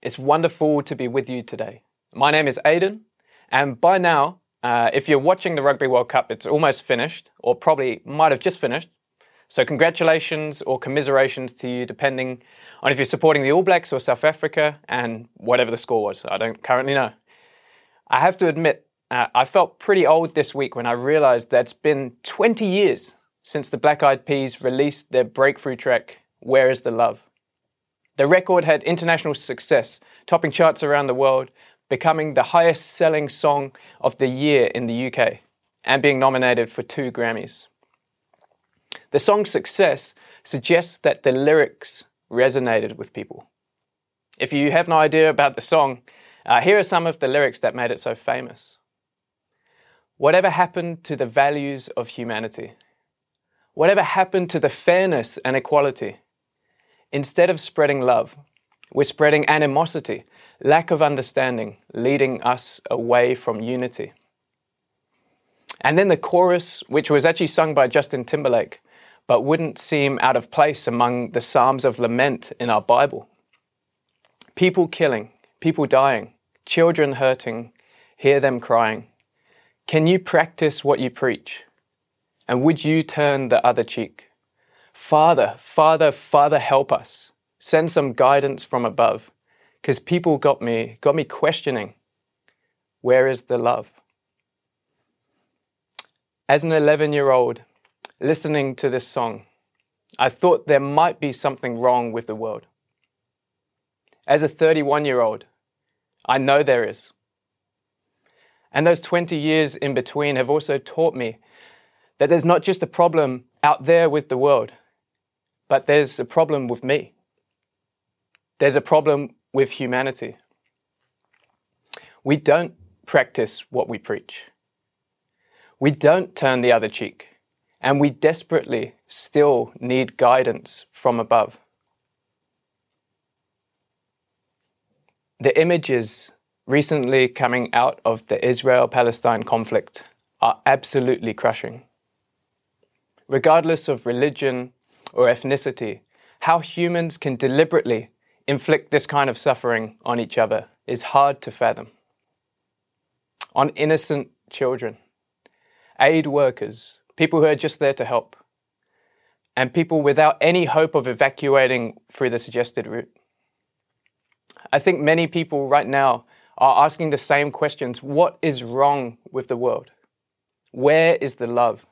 It's wonderful to be with you today. My name is Aidan, and by now, uh, if you're watching the Rugby World Cup, it's almost finished, or probably might have just finished. So, congratulations or commiserations to you, depending on if you're supporting the All Blacks or South Africa, and whatever the score was. I don't currently know. I have to admit, uh, I felt pretty old this week when I realized that it's been 20 years since the Black Eyed Peas released their breakthrough track, Where is the Love? The record had international success, topping charts around the world, becoming the highest selling song of the year in the UK, and being nominated for two Grammys. The song's success suggests that the lyrics resonated with people. If you have no idea about the song, uh, here are some of the lyrics that made it so famous. Whatever happened to the values of humanity? Whatever happened to the fairness and equality? Instead of spreading love, we're spreading animosity, lack of understanding, leading us away from unity. And then the chorus, which was actually sung by Justin Timberlake, but wouldn't seem out of place among the Psalms of Lament in our Bible. People killing, people dying, children hurting, hear them crying. Can you practice what you preach? And would you turn the other cheek? Father, Father, Father, help us. Send some guidance from above. Because people got me, got me questioning where is the love? As an 11 year old listening to this song, I thought there might be something wrong with the world. As a 31 year old, I know there is. And those 20 years in between have also taught me that there's not just a problem out there with the world, but there's a problem with me. There's a problem with humanity. We don't practice what we preach. We don't turn the other cheek. And we desperately still need guidance from above. The images recently coming out of the Israel Palestine conflict are absolutely crushing. Regardless of religion or ethnicity, how humans can deliberately inflict this kind of suffering on each other is hard to fathom. On innocent children, aid workers, people who are just there to help, and people without any hope of evacuating through the suggested route. I think many people right now are asking the same questions What is wrong with the world? Where is the love?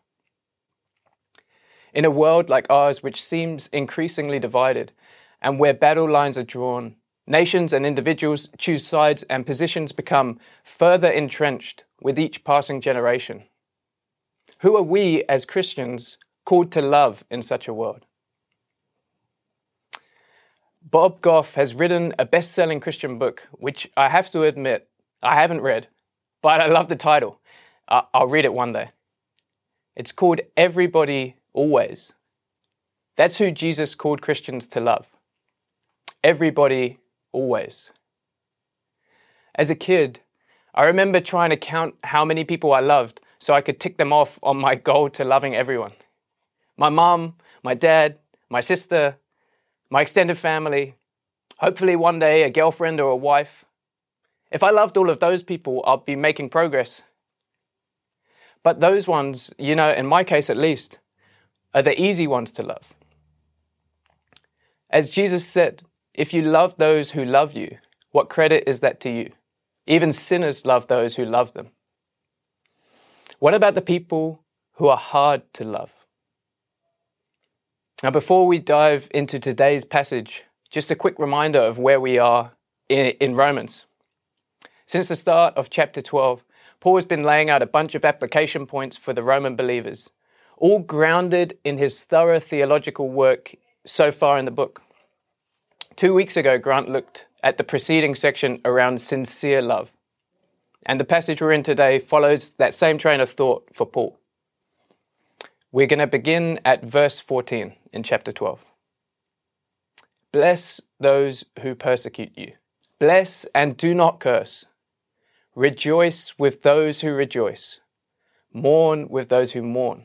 In a world like ours, which seems increasingly divided, and where battle lines are drawn, nations and individuals choose sides and positions become further entrenched with each passing generation. Who are we as Christians called to love in such a world? Bob Goff has written a best selling Christian book, which I have to admit I haven't read, but I love the title. I'll read it one day. It's called Everybody always. That's who Jesus called Christians to love. Everybody, always. As a kid, I remember trying to count how many people I loved so I could tick them off on my goal to loving everyone. My mom, my dad, my sister, my extended family, hopefully one day a girlfriend or a wife. If I loved all of those people, I'll be making progress. But those ones, you know, in my case at least, are the easy ones to love. As Jesus said, if you love those who love you, what credit is that to you? Even sinners love those who love them. What about the people who are hard to love? Now, before we dive into today's passage, just a quick reminder of where we are in, Romans. Since the start of chapter 12, Paul has been laying out a bunch of application points for the Roman believers all grounded in his thorough theological work so far in the book. Two weeks ago, Grant looked at the preceding section around sincere love. And the passage we're in today follows that same train of thought for Paul. We're going to begin at verse 14 in chapter 12. Bless those who persecute you. Bless and do not curse. Rejoice with those who rejoice. Mourn with those who mourn.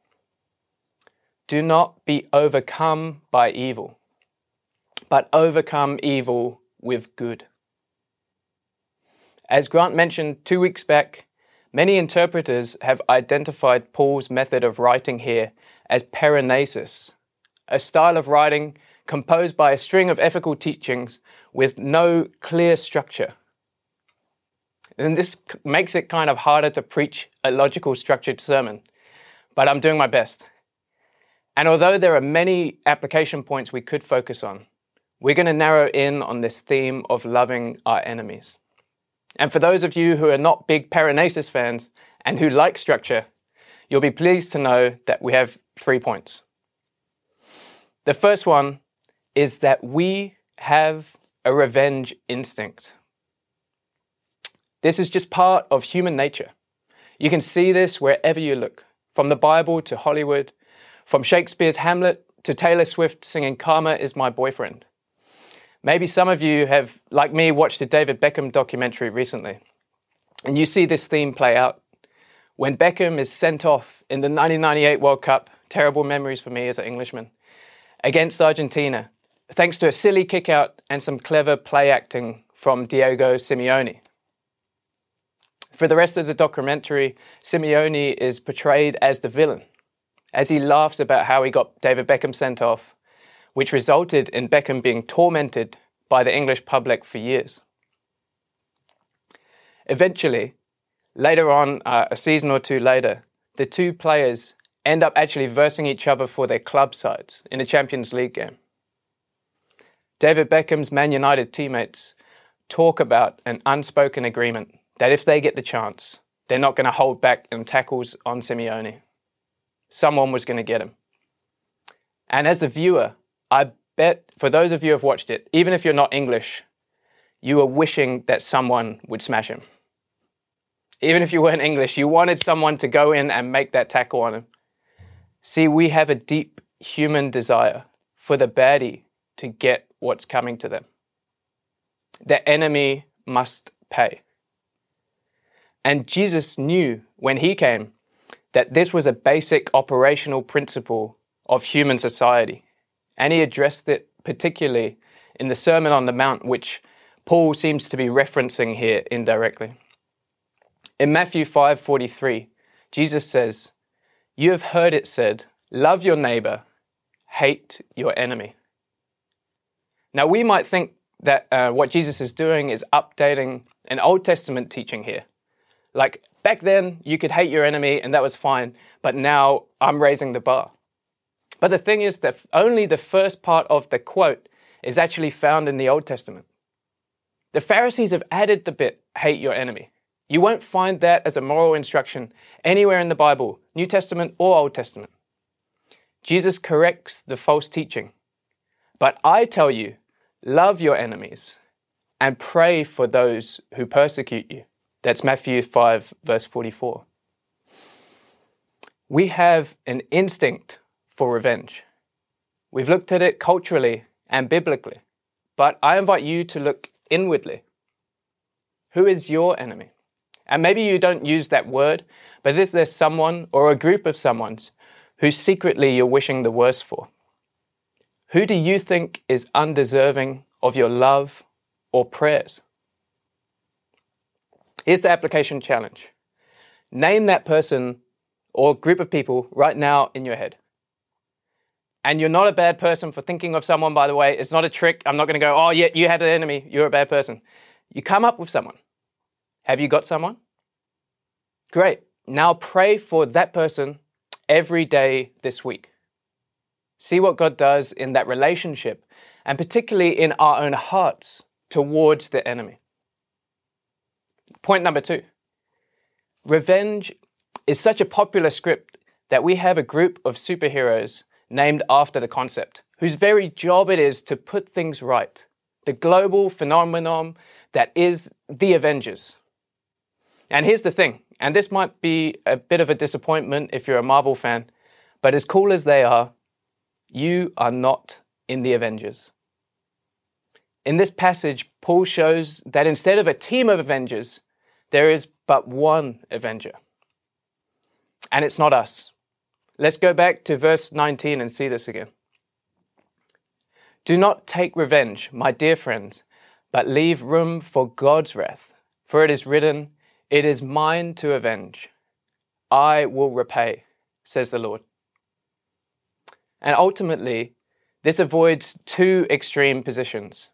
Do not be overcome by evil, but overcome evil with good. As Grant mentioned two weeks back, many interpreters have identified Paul's method of writing here as paraenesis, a style of writing composed by a string of ethical teachings with no clear structure. And this makes it kind of harder to preach a logical structured sermon, but I'm doing my best. And although there are many application points we could focus on, we're going to narrow in on this theme of loving our enemies. And for those of you who are not big Paraenesis fans and who like structure, you'll be pleased to know that we have three points. The first one is that we have a revenge instinct. This is just part of human nature. You can see this wherever you look, from the Bible to Hollywood, from Shakespeare's Hamlet to Taylor Swift singing Karma is My Boyfriend. Maybe some of you have, like me, watched a David Beckham documentary recently, and you see this theme play out. When Beckham is sent off in the 1998 World Cup, terrible memories for me as an Englishman, against Argentina, thanks to a silly kick out and some clever play acting from Diego Simeone. For the rest of the documentary, Simeone is portrayed as the villain, as he laughs about how he got David Beckham sent off, which resulted in Beckham being tormented by the English public for years. Eventually, later on, uh, a season or two later, the two players end up actually versing each other for their club sides in a Champions League game. David Beckham's Man United teammates talk about an unspoken agreement that if they get the chance, they're not going to hold back in tackles on Simeone someone was going to get him. And as the viewer, I bet for those of you who have watched it, even if you're not English, you were wishing that someone would smash him. Even if you weren't English, you wanted someone to go in and make that tackle on him. See, we have a deep human desire for the baddie to get what's coming to them. The enemy must pay. And Jesus knew when he came that this was a basic operational principle of human society. And he addressed it particularly in the Sermon on the Mount, which Paul seems to be referencing here indirectly. In Matthew 5:43, Jesus says, "You have heard it said, love your neighbor, hate your enemy." Now we might think that uh, what Jesus is doing is updating an Old Testament teaching here. Like Back then, you could hate your enemy and that was fine, but now I'm raising the bar. But the thing is that only the first part of the quote is actually found in the Old Testament. The Pharisees have added the bit, hate your enemy. You won't find that as a moral instruction anywhere in the Bible, New Testament or Old Testament. Jesus corrects the false teaching. But I tell you, love your enemies and pray for those who persecute you. That's Matthew 5, verse 44. We have an instinct for revenge. We've looked at it culturally and biblically, but I invite you to look inwardly. Who is your enemy? And maybe you don't use that word, but is there someone or a group of someone's who secretly you're wishing the worst for? Who do you think is undeserving of your love or prayers? Here's the application challenge name that person or group of people right now in your head. And you're not a bad person for thinking of someone, by the way. It's not a trick. I'm not going to go, oh, yeah, you had an enemy. You're a bad person. You come up with someone. Have you got someone? Great. Now pray for that person every day this week. See what God does in that relationship, and particularly in our own hearts towards the enemy. Point number two revenge is such a popular script that we have a group of superheroes named after the concept, whose very job it is to put things right. The global phenomenon that is the Avengers. And here's the thing, and this might be a bit of a disappointment if you're a Marvel fan, but as cool as they are, you are not in the Avengers. In this passage, Paul shows that instead of a team of Avengers, there is but one Avenger. And it's not us. Let's go back to verse 19 and see this again. Do not take revenge, my dear friends, but leave room for God's wrath. For it is written, It is mine to avenge. I will repay, says the Lord. And ultimately, this avoids two extreme positions.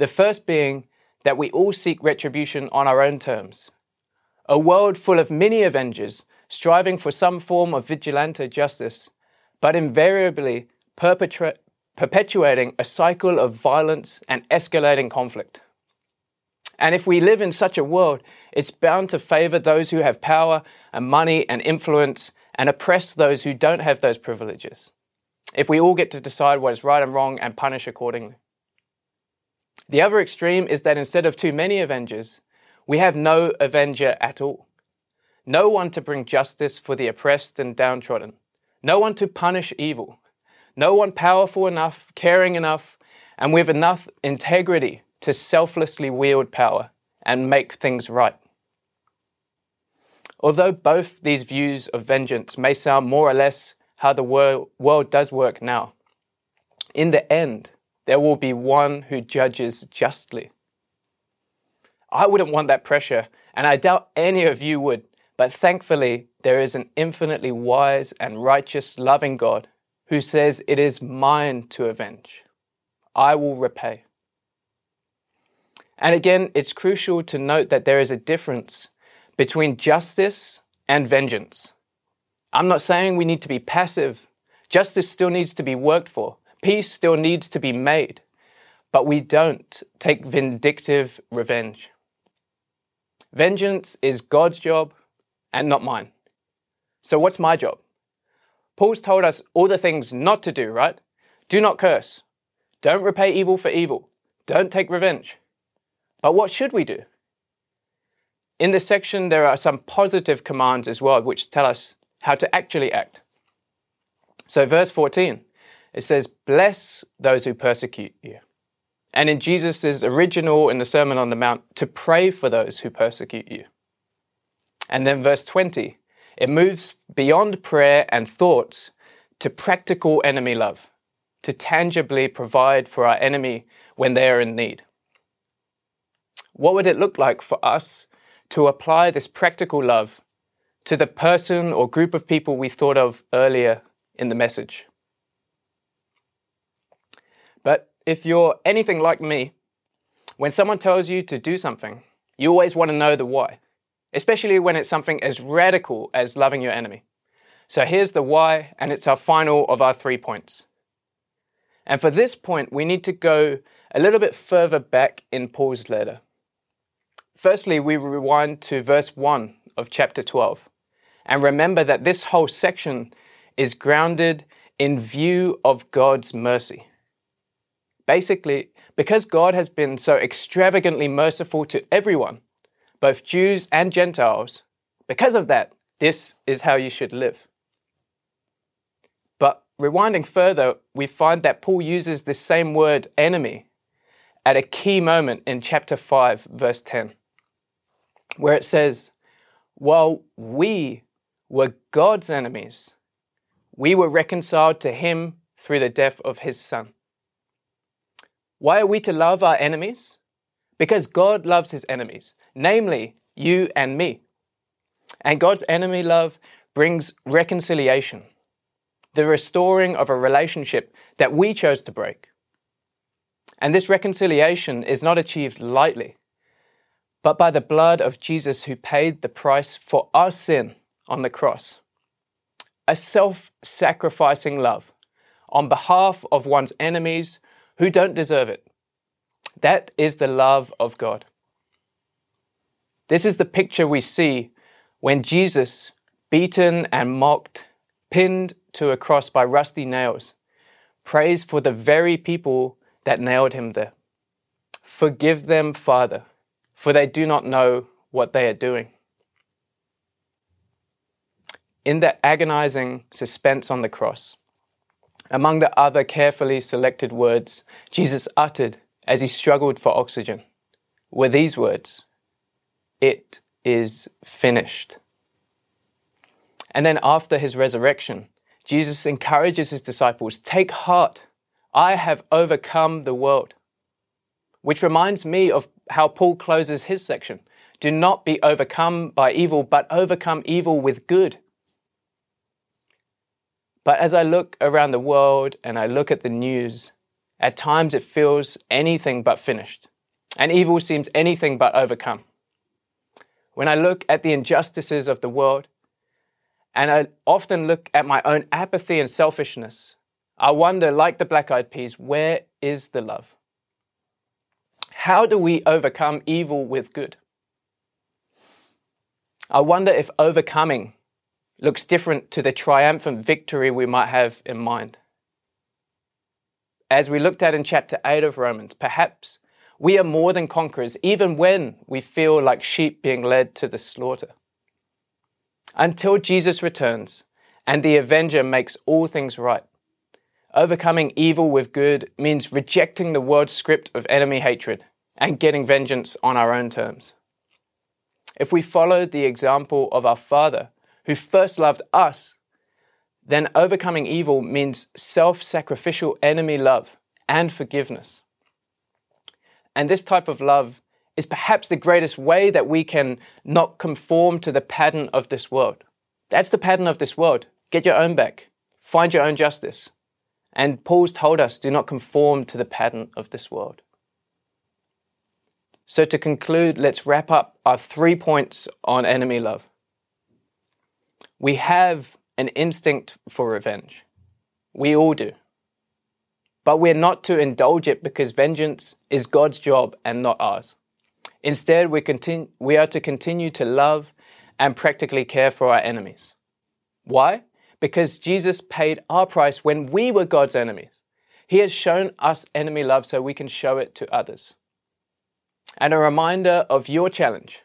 The first being that we all seek retribution on our own terms. A world full of many avengers striving for some form of vigilante justice, but invariably perpetra- perpetuating a cycle of violence and escalating conflict. And if we live in such a world, it's bound to favor those who have power and money and influence and oppress those who don't have those privileges. If we all get to decide what is right and wrong and punish accordingly. The other extreme is that instead of too many avengers, we have no avenger at all. No one to bring justice for the oppressed and downtrodden, no one to punish evil, no one powerful enough, caring enough, and with enough integrity to selflessly wield power and make things right. Although both these views of vengeance may sound more or less how the wor- world does work now, in the end, there will be one who judges justly. I wouldn't want that pressure, and I doubt any of you would but thankfully, there is an infinitely wise and righteous, loving God who says, It is mine to avenge. I will repay. And again, it's crucial to note that there is a difference between justice and vengeance. I'm not saying we need to be passive. Justice still needs to be worked for. Peace still needs to be made. But we don't take vindictive revenge. Vengeance is God's job and not mine. So, what's my job? Paul's told us all the things not to do, right? Do not curse. Don't repay evil for evil. Don't take revenge. But what should we do? In this section, there are some positive commands as well, which tell us how to actually act. So, verse 14, it says, Bless those who persecute you. And in Jesus' original in the Sermon on the Mount, to pray for those who persecute you. And then verse 20, it moves beyond prayer and thoughts to practical enemy love, to tangibly provide for our enemy when they are in need. What would it look like for us to apply this practical love to the person or group of people we thought of earlier in the message? But if you're anything like me, when someone tells you to do something, you always want to know the why especially when it's something as radical as loving your enemy. So here's the why, and it's our final of our three points. And for this point, we need to go a little bit further back in Paul's letter. Firstly, we rewind to verse 1 of chapter 12 and remember that this whole section is grounded in view of God's mercy. Basically, because God has been so extravagantly merciful to everyone, both Jews and Gentiles. Because of that, this is how you should live. But rewinding further, we find that Paul uses the same word enemy at a key moment in chapter 5, verse 10. where it says, While we were God's enemies, we were reconciled to him through the death of his Son. Why are we to love our enemies? Because God loves his enemies, namely you and me. And God's enemy love brings reconciliation, the restoring of a relationship that we chose to break. And this reconciliation is not achieved lightly, but by the blood of Jesus who paid the price for our sin on the cross. A self sacrificing love on behalf of one's enemies who don't deserve it. That is the love of God. This is the picture we see when Jesus, beaten and mocked, pinned to a cross by rusty nails, prays for the very people that nailed him there. Forgive them, Father, for they do not know what they are doing. In that agonizing suspense on the cross, among the other carefully selected words Jesus uttered as he struggled for oxygen were these words It is finished. And then after his resurrection, Jesus encourages his disciples take heart, I have overcome the world. Which reminds me of how Paul closes his section. Do not be overcome by evil, but overcome evil with good. But as I look around the world and I look at the news, at times it feels anything but finished, and evil seems anything but overcome. When I look at the injustices of the world, and I often look at my own apathy and selfishness, I wonder, like the black eyed peas, where is the love? How do we overcome evil with good? I wonder if overcoming looks different to the triumphant victory we might have in mind. As we looked at in chapter 8 of Romans, perhaps we are more than conquerors even when we feel like sheep being led to the slaughter. Until Jesus returns and the avenger makes all things right. Overcoming evil with good means rejecting the world's script of enemy hatred and getting vengeance on our own terms. If we follow the example of our Father, who first loved us, then overcoming evil means self sacrificial enemy love and forgiveness. And this type of love is perhaps the greatest way that we can not conform to the pattern of this world. That's the pattern of this world. Get your own back, find your own justice. And Paul's told us do not conform to the pattern of this world. So, to conclude, let's wrap up our three points on enemy love. We have an instinct for revenge. We all do. But we're not to indulge it because vengeance is God's job and not ours. Instead, we, continue, we are to continue to love and practically care for our enemies. Why? Because Jesus paid our price when we were God's enemies. He has shown us enemy love so we can show it to others. And a reminder of your challenge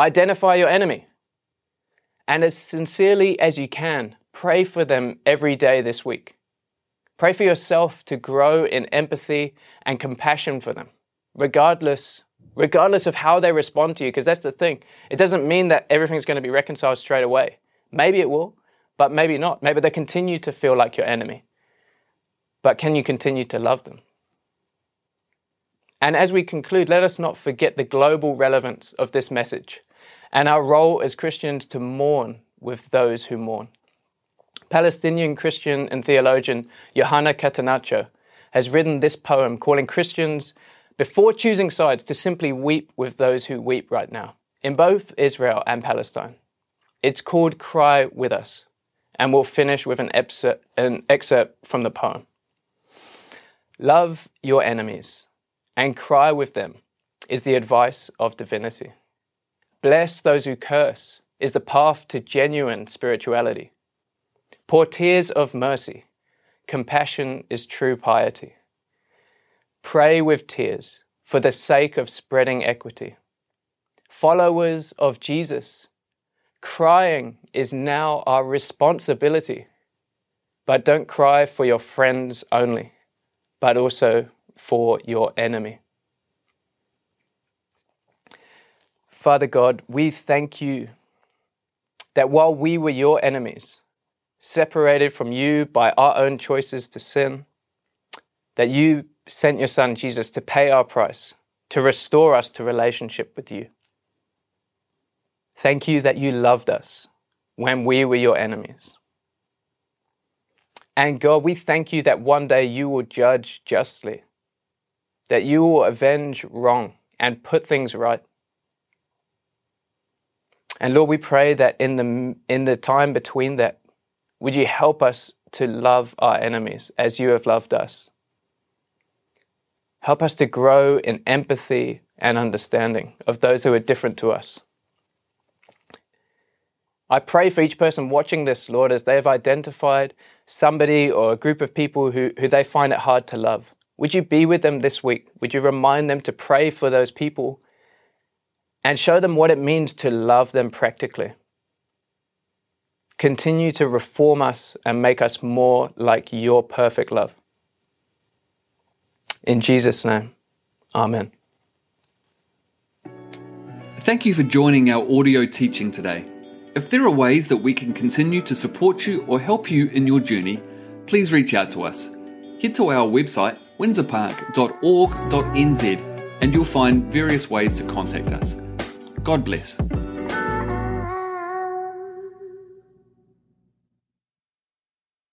identify your enemy. And as sincerely as you can, pray for them every day this week. Pray for yourself to grow in empathy and compassion for them, regardless regardless of how they respond to you, because that's the thing. It doesn't mean that everything's going to be reconciled straight away. Maybe it will, but maybe not. Maybe they continue to feel like your enemy. But can you continue to love them? And as we conclude, let us not forget the global relevance of this message and our role as Christians to mourn with those who mourn. Palestinian Christian and theologian Yohanna Katanacho has written this poem calling Christians before choosing sides to simply weep with those who weep right now in both Israel and Palestine. It's called Cry With Us, and we'll finish with an excerpt, an excerpt from the poem. Love your enemies and cry with them is the advice of divinity. Bless those who curse is the path to genuine spirituality. Pour tears of mercy. Compassion is true piety. Pray with tears for the sake of spreading equity. Followers of Jesus, crying is now our responsibility. But don't cry for your friends only, but also for your enemy. Father God, we thank you that while we were your enemies, separated from you by our own choices to sin, that you sent your Son Jesus to pay our price, to restore us to relationship with you. Thank you that you loved us when we were your enemies. And God, we thank you that one day you will judge justly, that you will avenge wrong and put things right. And Lord, we pray that in the, in the time between that, would you help us to love our enemies as you have loved us? Help us to grow in empathy and understanding of those who are different to us. I pray for each person watching this, Lord, as they have identified somebody or a group of people who, who they find it hard to love. Would you be with them this week? Would you remind them to pray for those people and show them what it means to love them practically? Continue to reform us and make us more like your perfect love. In Jesus' name, Amen. Thank you for joining our audio teaching today. If there are ways that we can continue to support you or help you in your journey, please reach out to us. Head to our website, windsorpark.org.nz, and you'll find various ways to contact us. God bless.